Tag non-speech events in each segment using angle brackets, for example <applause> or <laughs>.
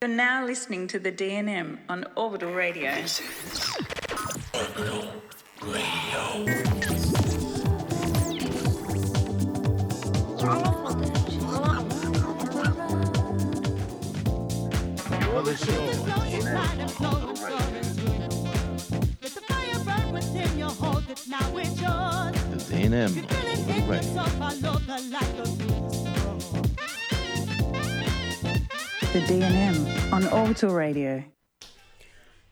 You're now listening to the DNM on Orbital Radio. The DNM Orbital Radio. The DNM on Orbital Radio.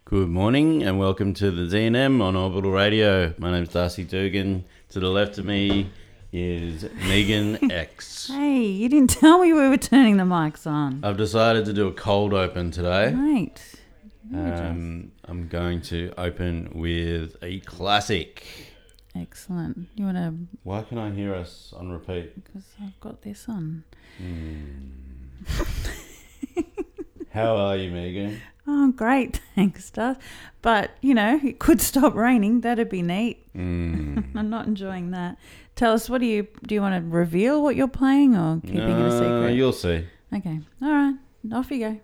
Good morning and welcome to the DNM on Orbital Radio. My name's Darcy Dugan. To the left of me is Megan <laughs> X. Hey, you didn't tell me we were turning the mics on. I've decided to do a cold open today. Right. Um, I'm going to open with a classic. Excellent. You want to, Why can I hear us on repeat? because I've got this on. <laughs> How are you, Megan? Oh, great. <laughs> Thanks, Dust. But, you know, it could stop raining. That'd be neat. Mm. <laughs> I'm not enjoying that. Tell us, what do you, do you want to reveal what you're playing or keeping it a Uh, secret? You'll see. Okay. All right. Off you go.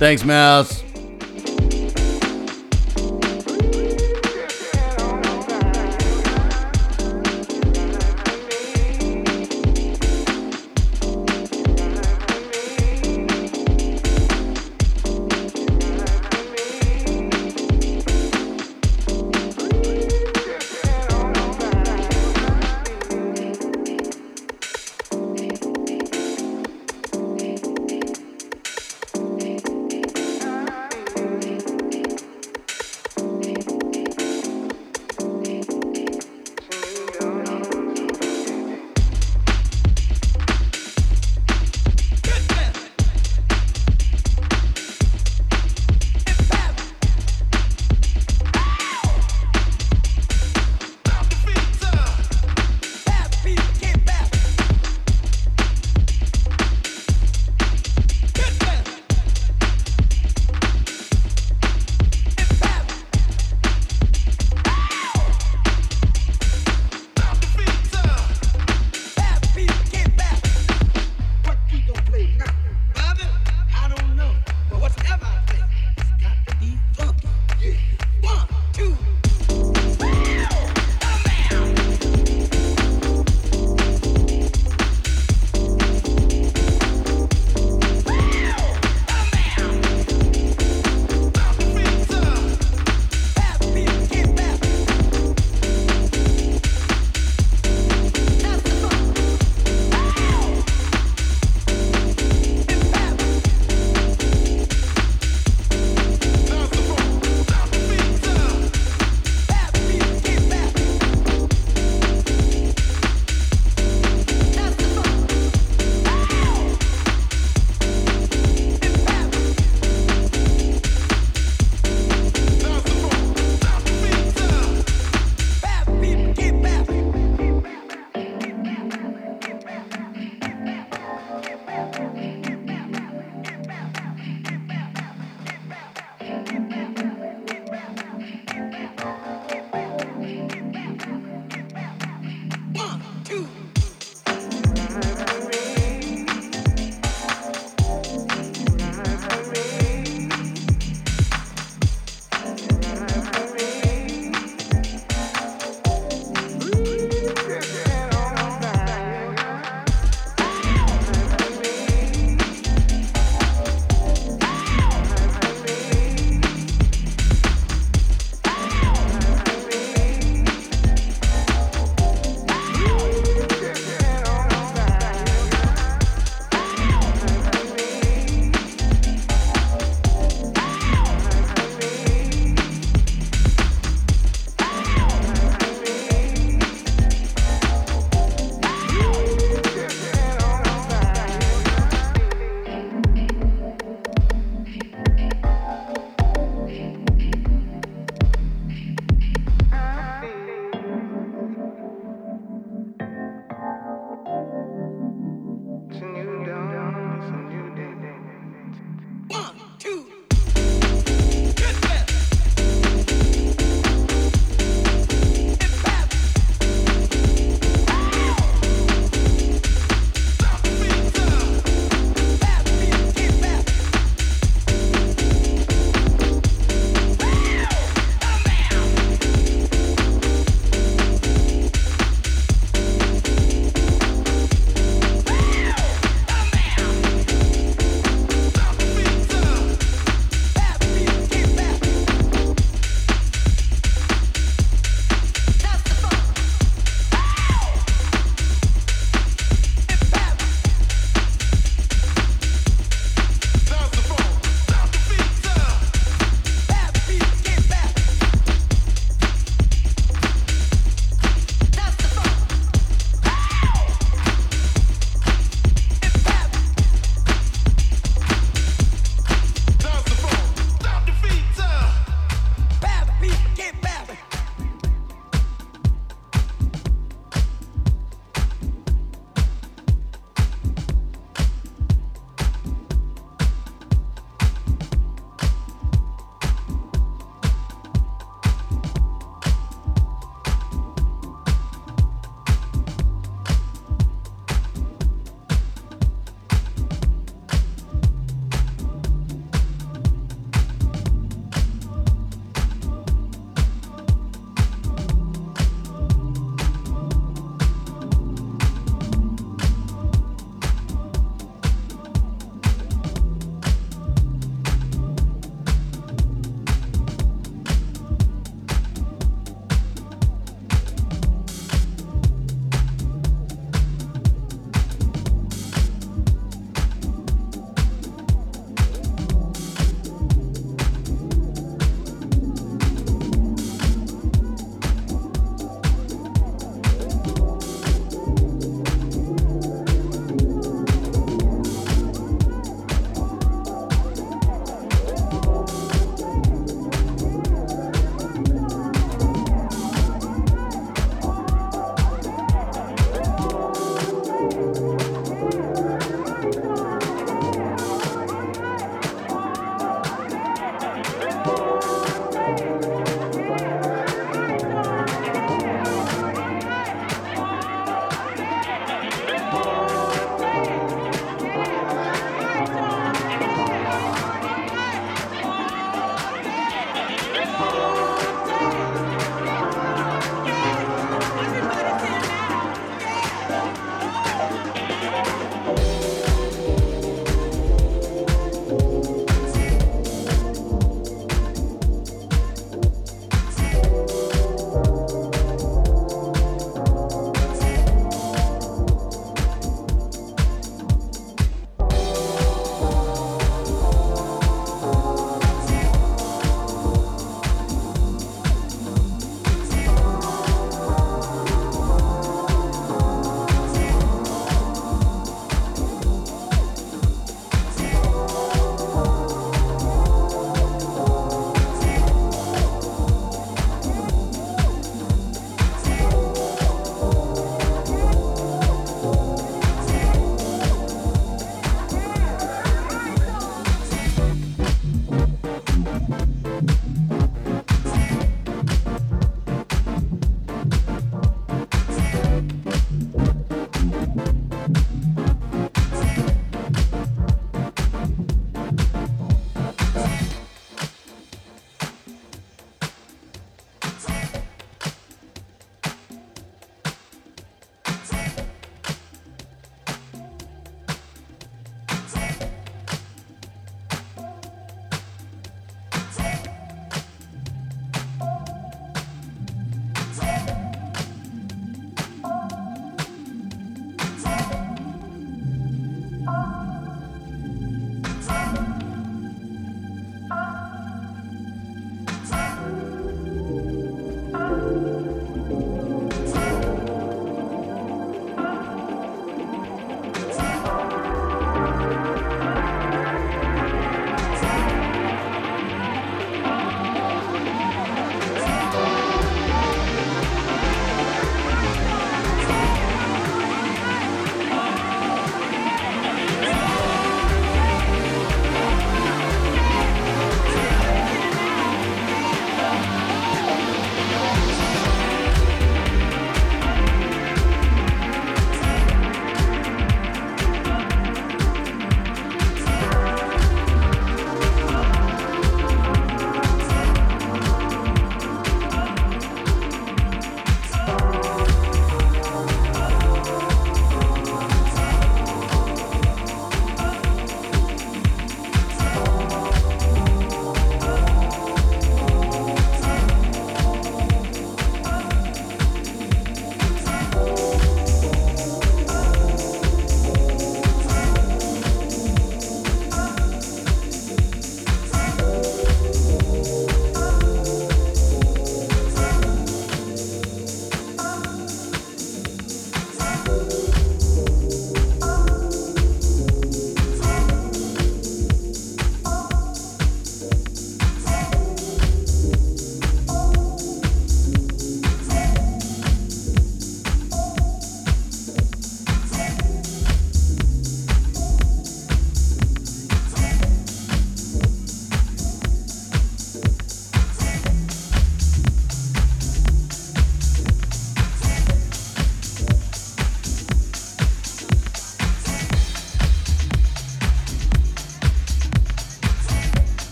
Thanks, Mouse.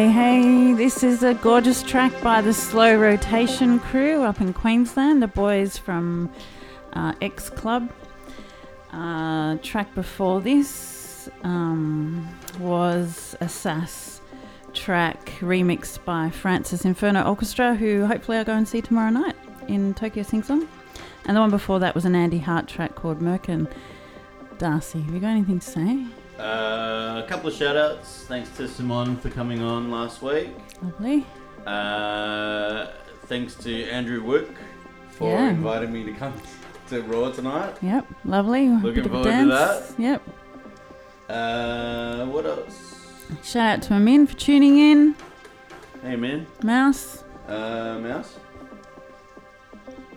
Hey, hey, this is a gorgeous track by the Slow Rotation crew up in Queensland, the boys from uh, X Club. Uh, track before this um, was a Sasse track remixed by Francis Inferno Orchestra, who hopefully I'll go and see tomorrow night in Tokyo Sing Song. And the one before that was an Andy Hart track called Merkin. Darcy, have you got anything to say? Uh, a couple of shout outs. Thanks to Simon for coming on last week. Lovely. Uh, thanks to Andrew Wook for Yeah. inviting me to come to Raw tonight. Yep, lovely. Looking Bit of a forward to dance. Yep. Uh, what else? Shout out to Amin for tuning in. Hey, man. Mouse. Uh, Mouse?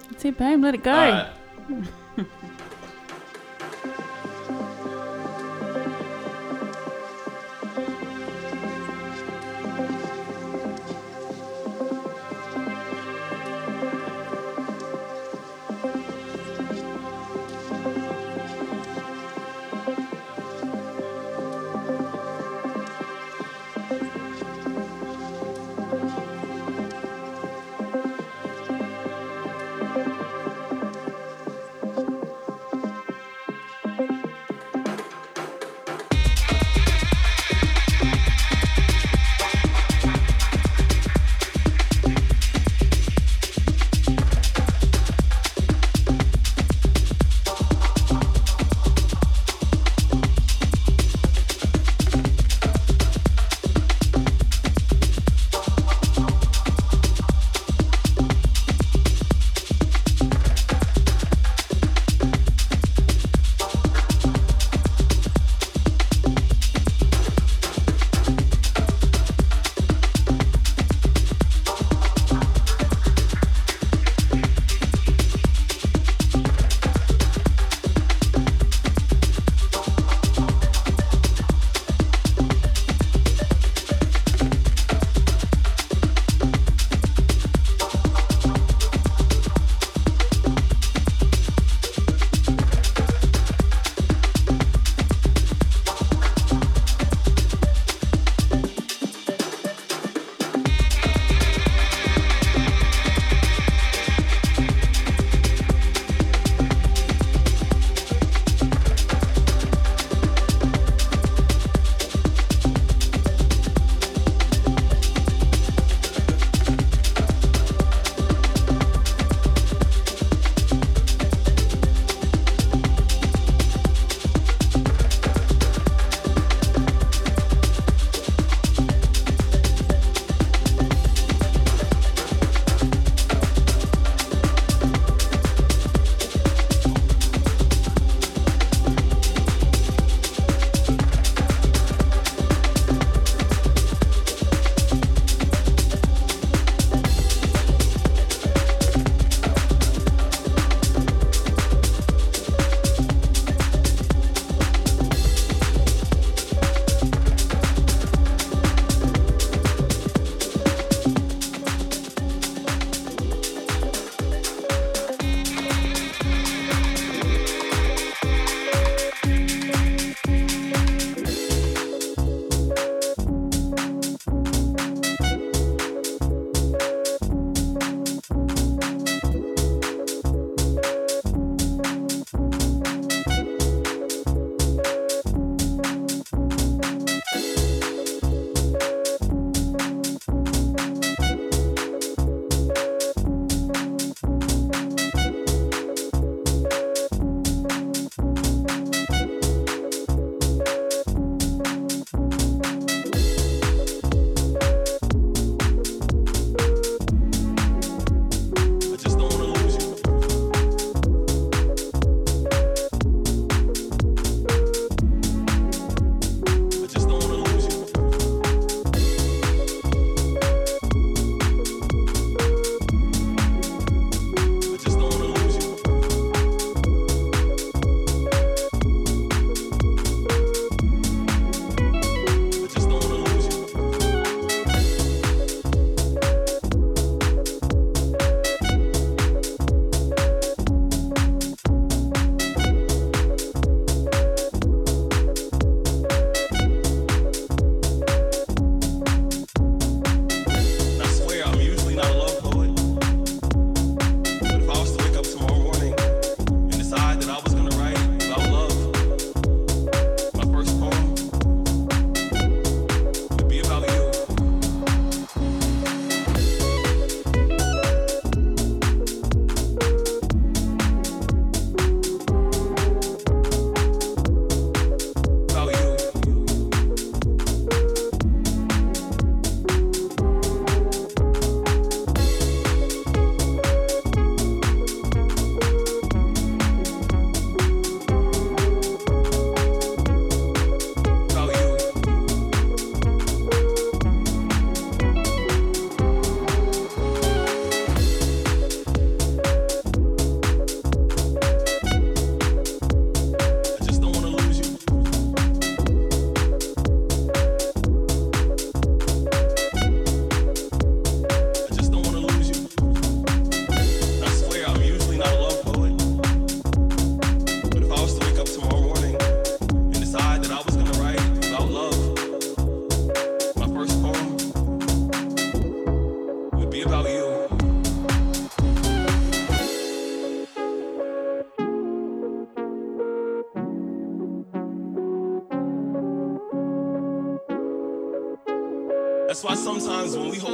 That's it, babe. Let it go.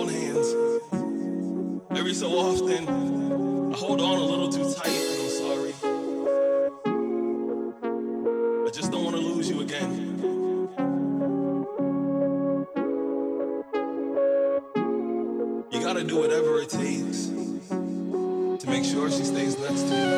Hands, every so often, I hold on a little too tight, and I'm sorry. I just don't want to lose you again. You gotta do whatever it takes to make sure she stays next to you.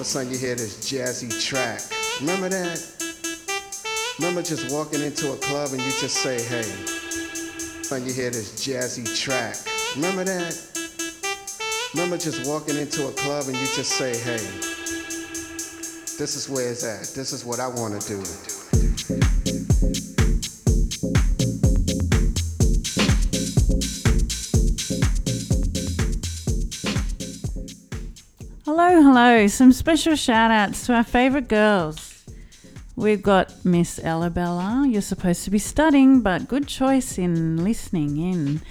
Of a sudden you hear this jazzy track. Remember that? Remember just walking into a club and you just say, hey. And you hear this jazzy track. Remember that? Remember just walking into a club and you just say, hey. This is where it's at. This is what I want to do. Hello. Some special shout outs to our favourite girls. We've got Miss Ellabella. You're supposed to be studying, but good choice in listening in.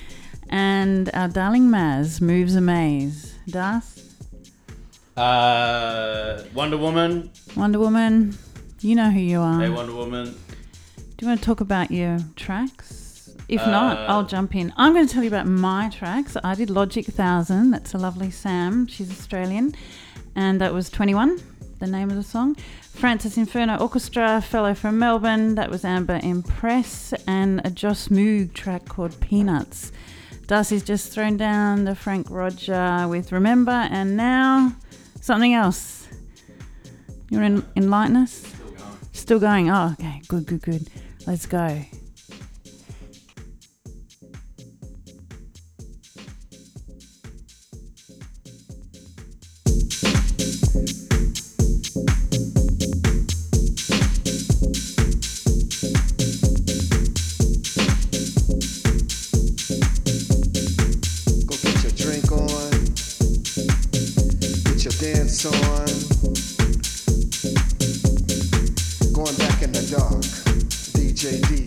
And our darling Maz moves a maze. Das, Uh, Wonder Woman. Wonder Woman, you know who you are. Hey, Wonder Woman. Do you want to talk about your tracks? If not, Uh, I'll jump in. I'm going to tell you about my tracks. I did Logic 1000. That's a lovely Sam. She's Australian. And that was 21, the name of the song. Francis Inferno Orchestra, fellow from Melbourne. That was Amber Express. And a Joss Moog track called Peanuts. Darcy's just thrown down the Franck Roger with Remember. And now something else. You want to enlighten us? Still going. Still going. Oh, okay. Good, good, good. Let's go. Going back in the dark. DJ Deep.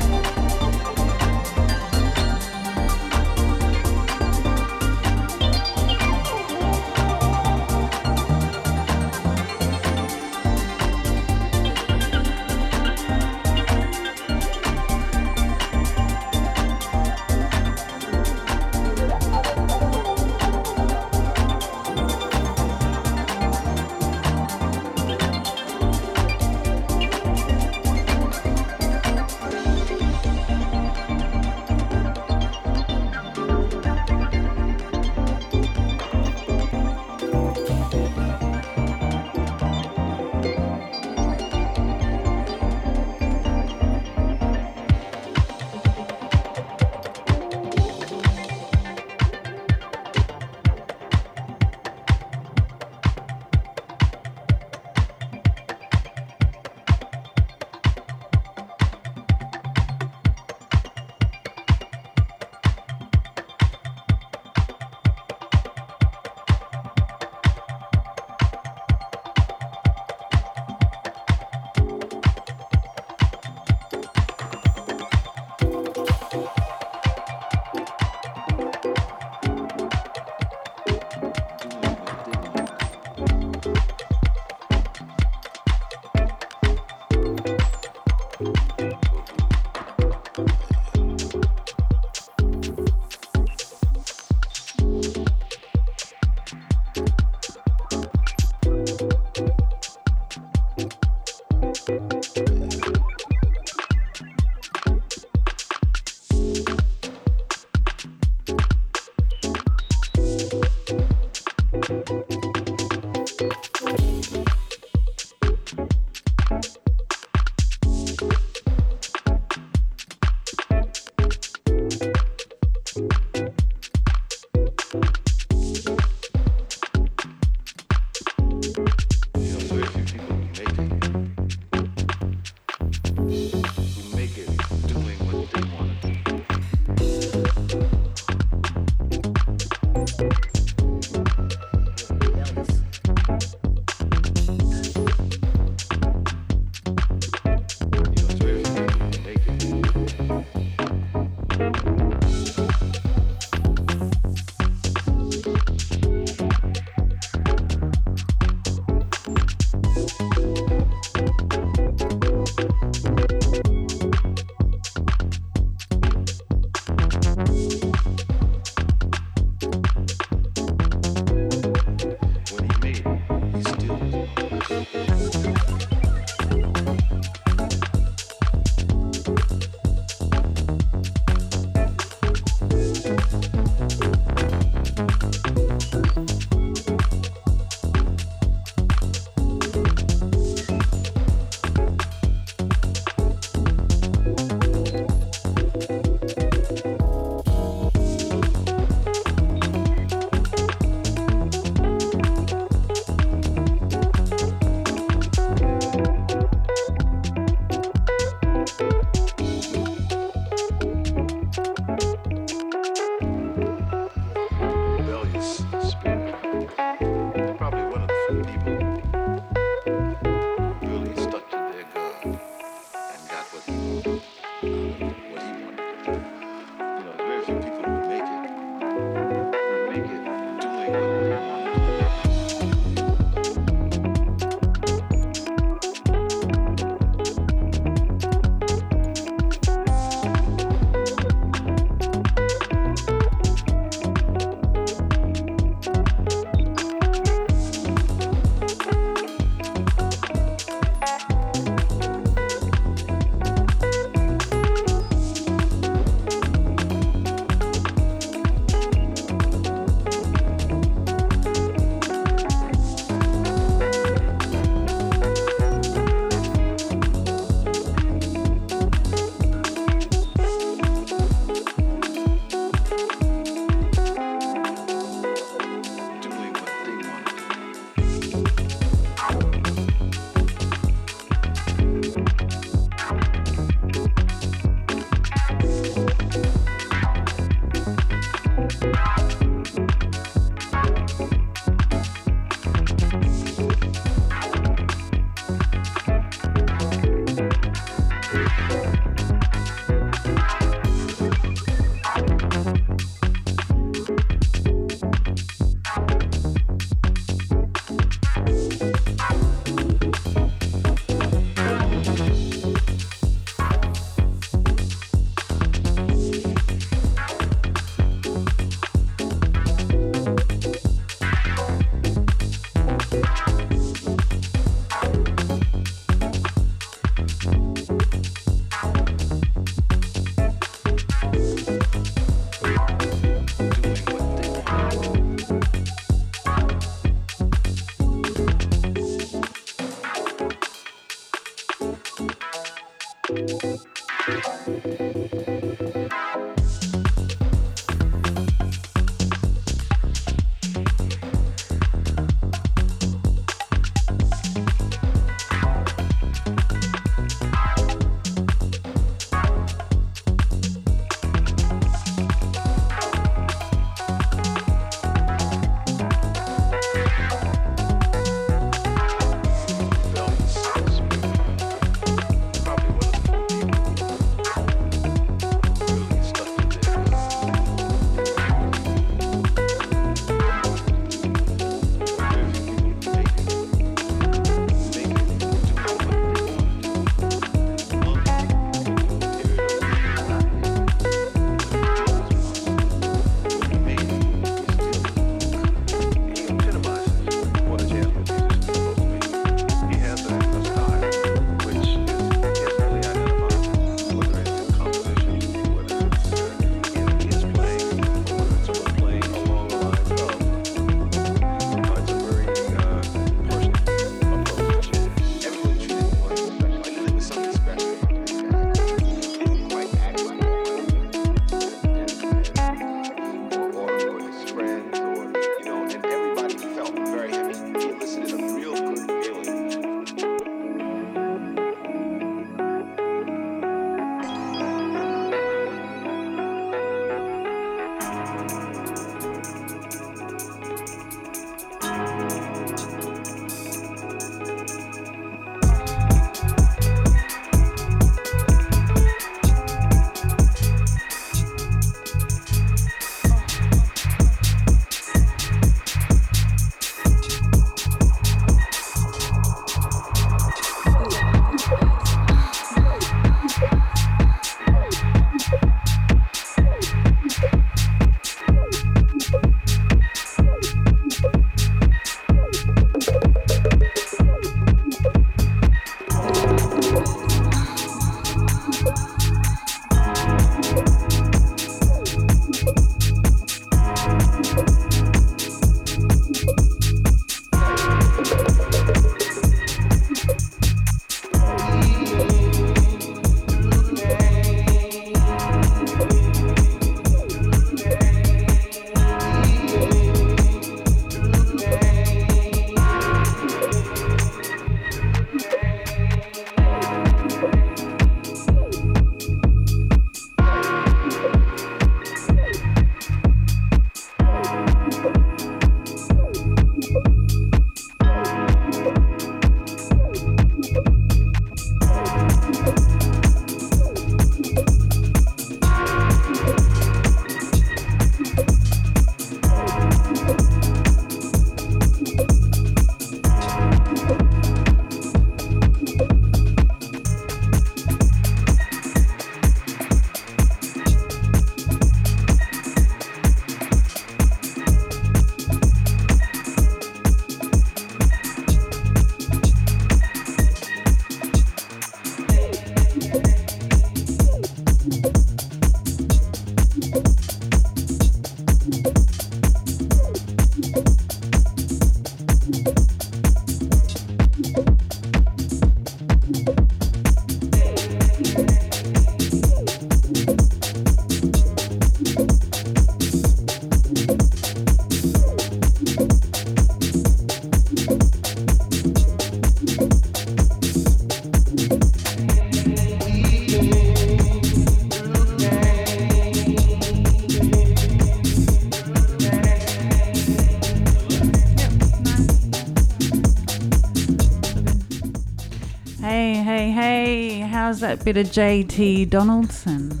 How's that bit of JT Donaldson?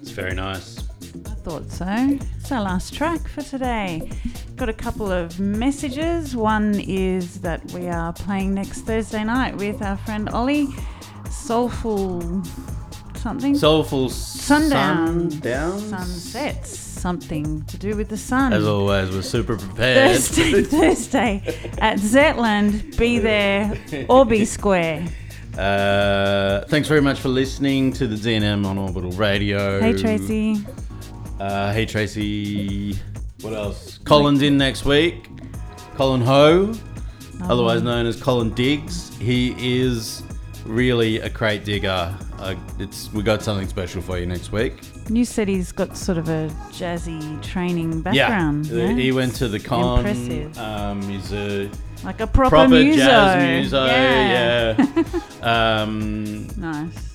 It's very nice. I thought so. It's our last track for today. Got a couple of messages. One is that we are playing next Thursday night with our friend Ollie. Soulful something? Soulful Sundown. Sundown. Sunsets. Something to do with the sun. As always, we're super prepared. Thursday, <laughs> Thursday at Zetland. Be there or be <laughs> square. Uh, thanks very much for listening to the DNM on Orbital Radio. Hey Tracy. Uh, hey Tracy. What else? Colin's in next week. Colin Ho, otherwise known as Colin Diggs. He is really a crate digger. Uh, it's we got something special for you next week. You said he's got sort of a jazzy training background. Yeah, Yeah, he went to the con. Impressive. Um, he's a like a proper, proper muso. jazz muso. Yeah. Yeah. <laughs> um, nice.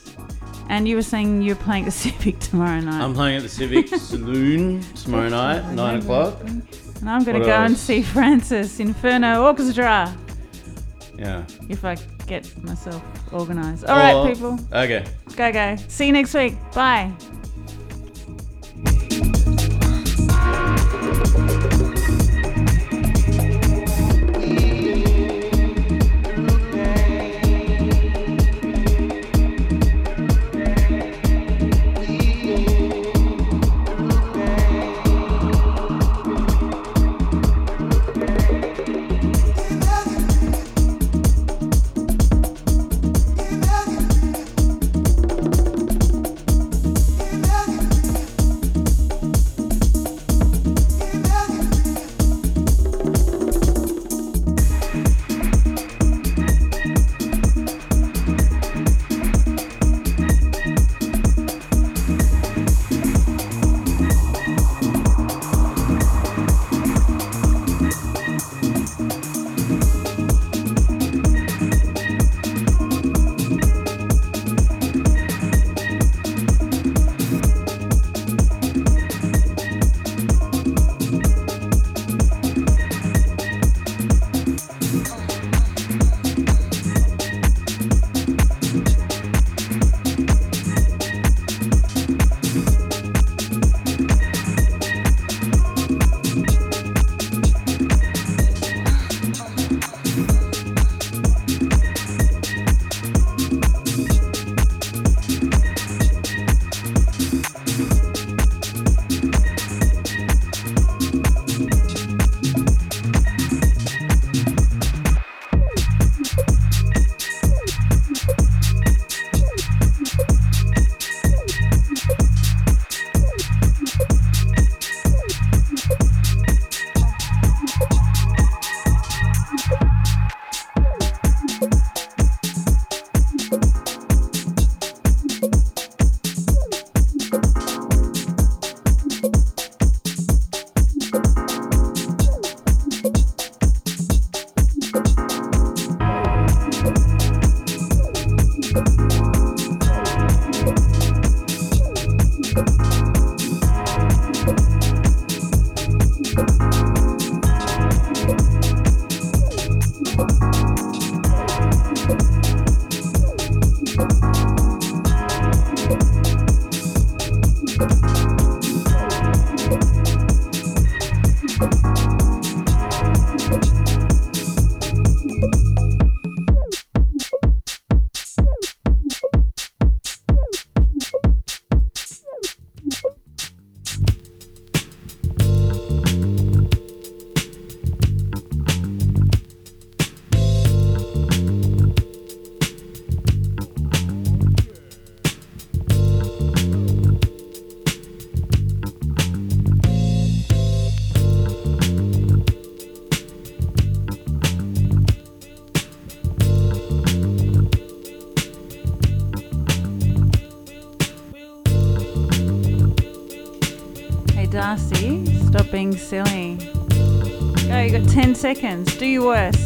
And you were saying you're playing the <laughs> Civic tomorrow night. I'm playing at the Civic <laughs> Saloon tomorrow night, nine o'clock. and I'm going to go and see Francis Inferno Orchestra Yeah. if I get myself organised. All right, Or- people. Okay. Go, go. See you next week. Bye. Seconds. Do your worst.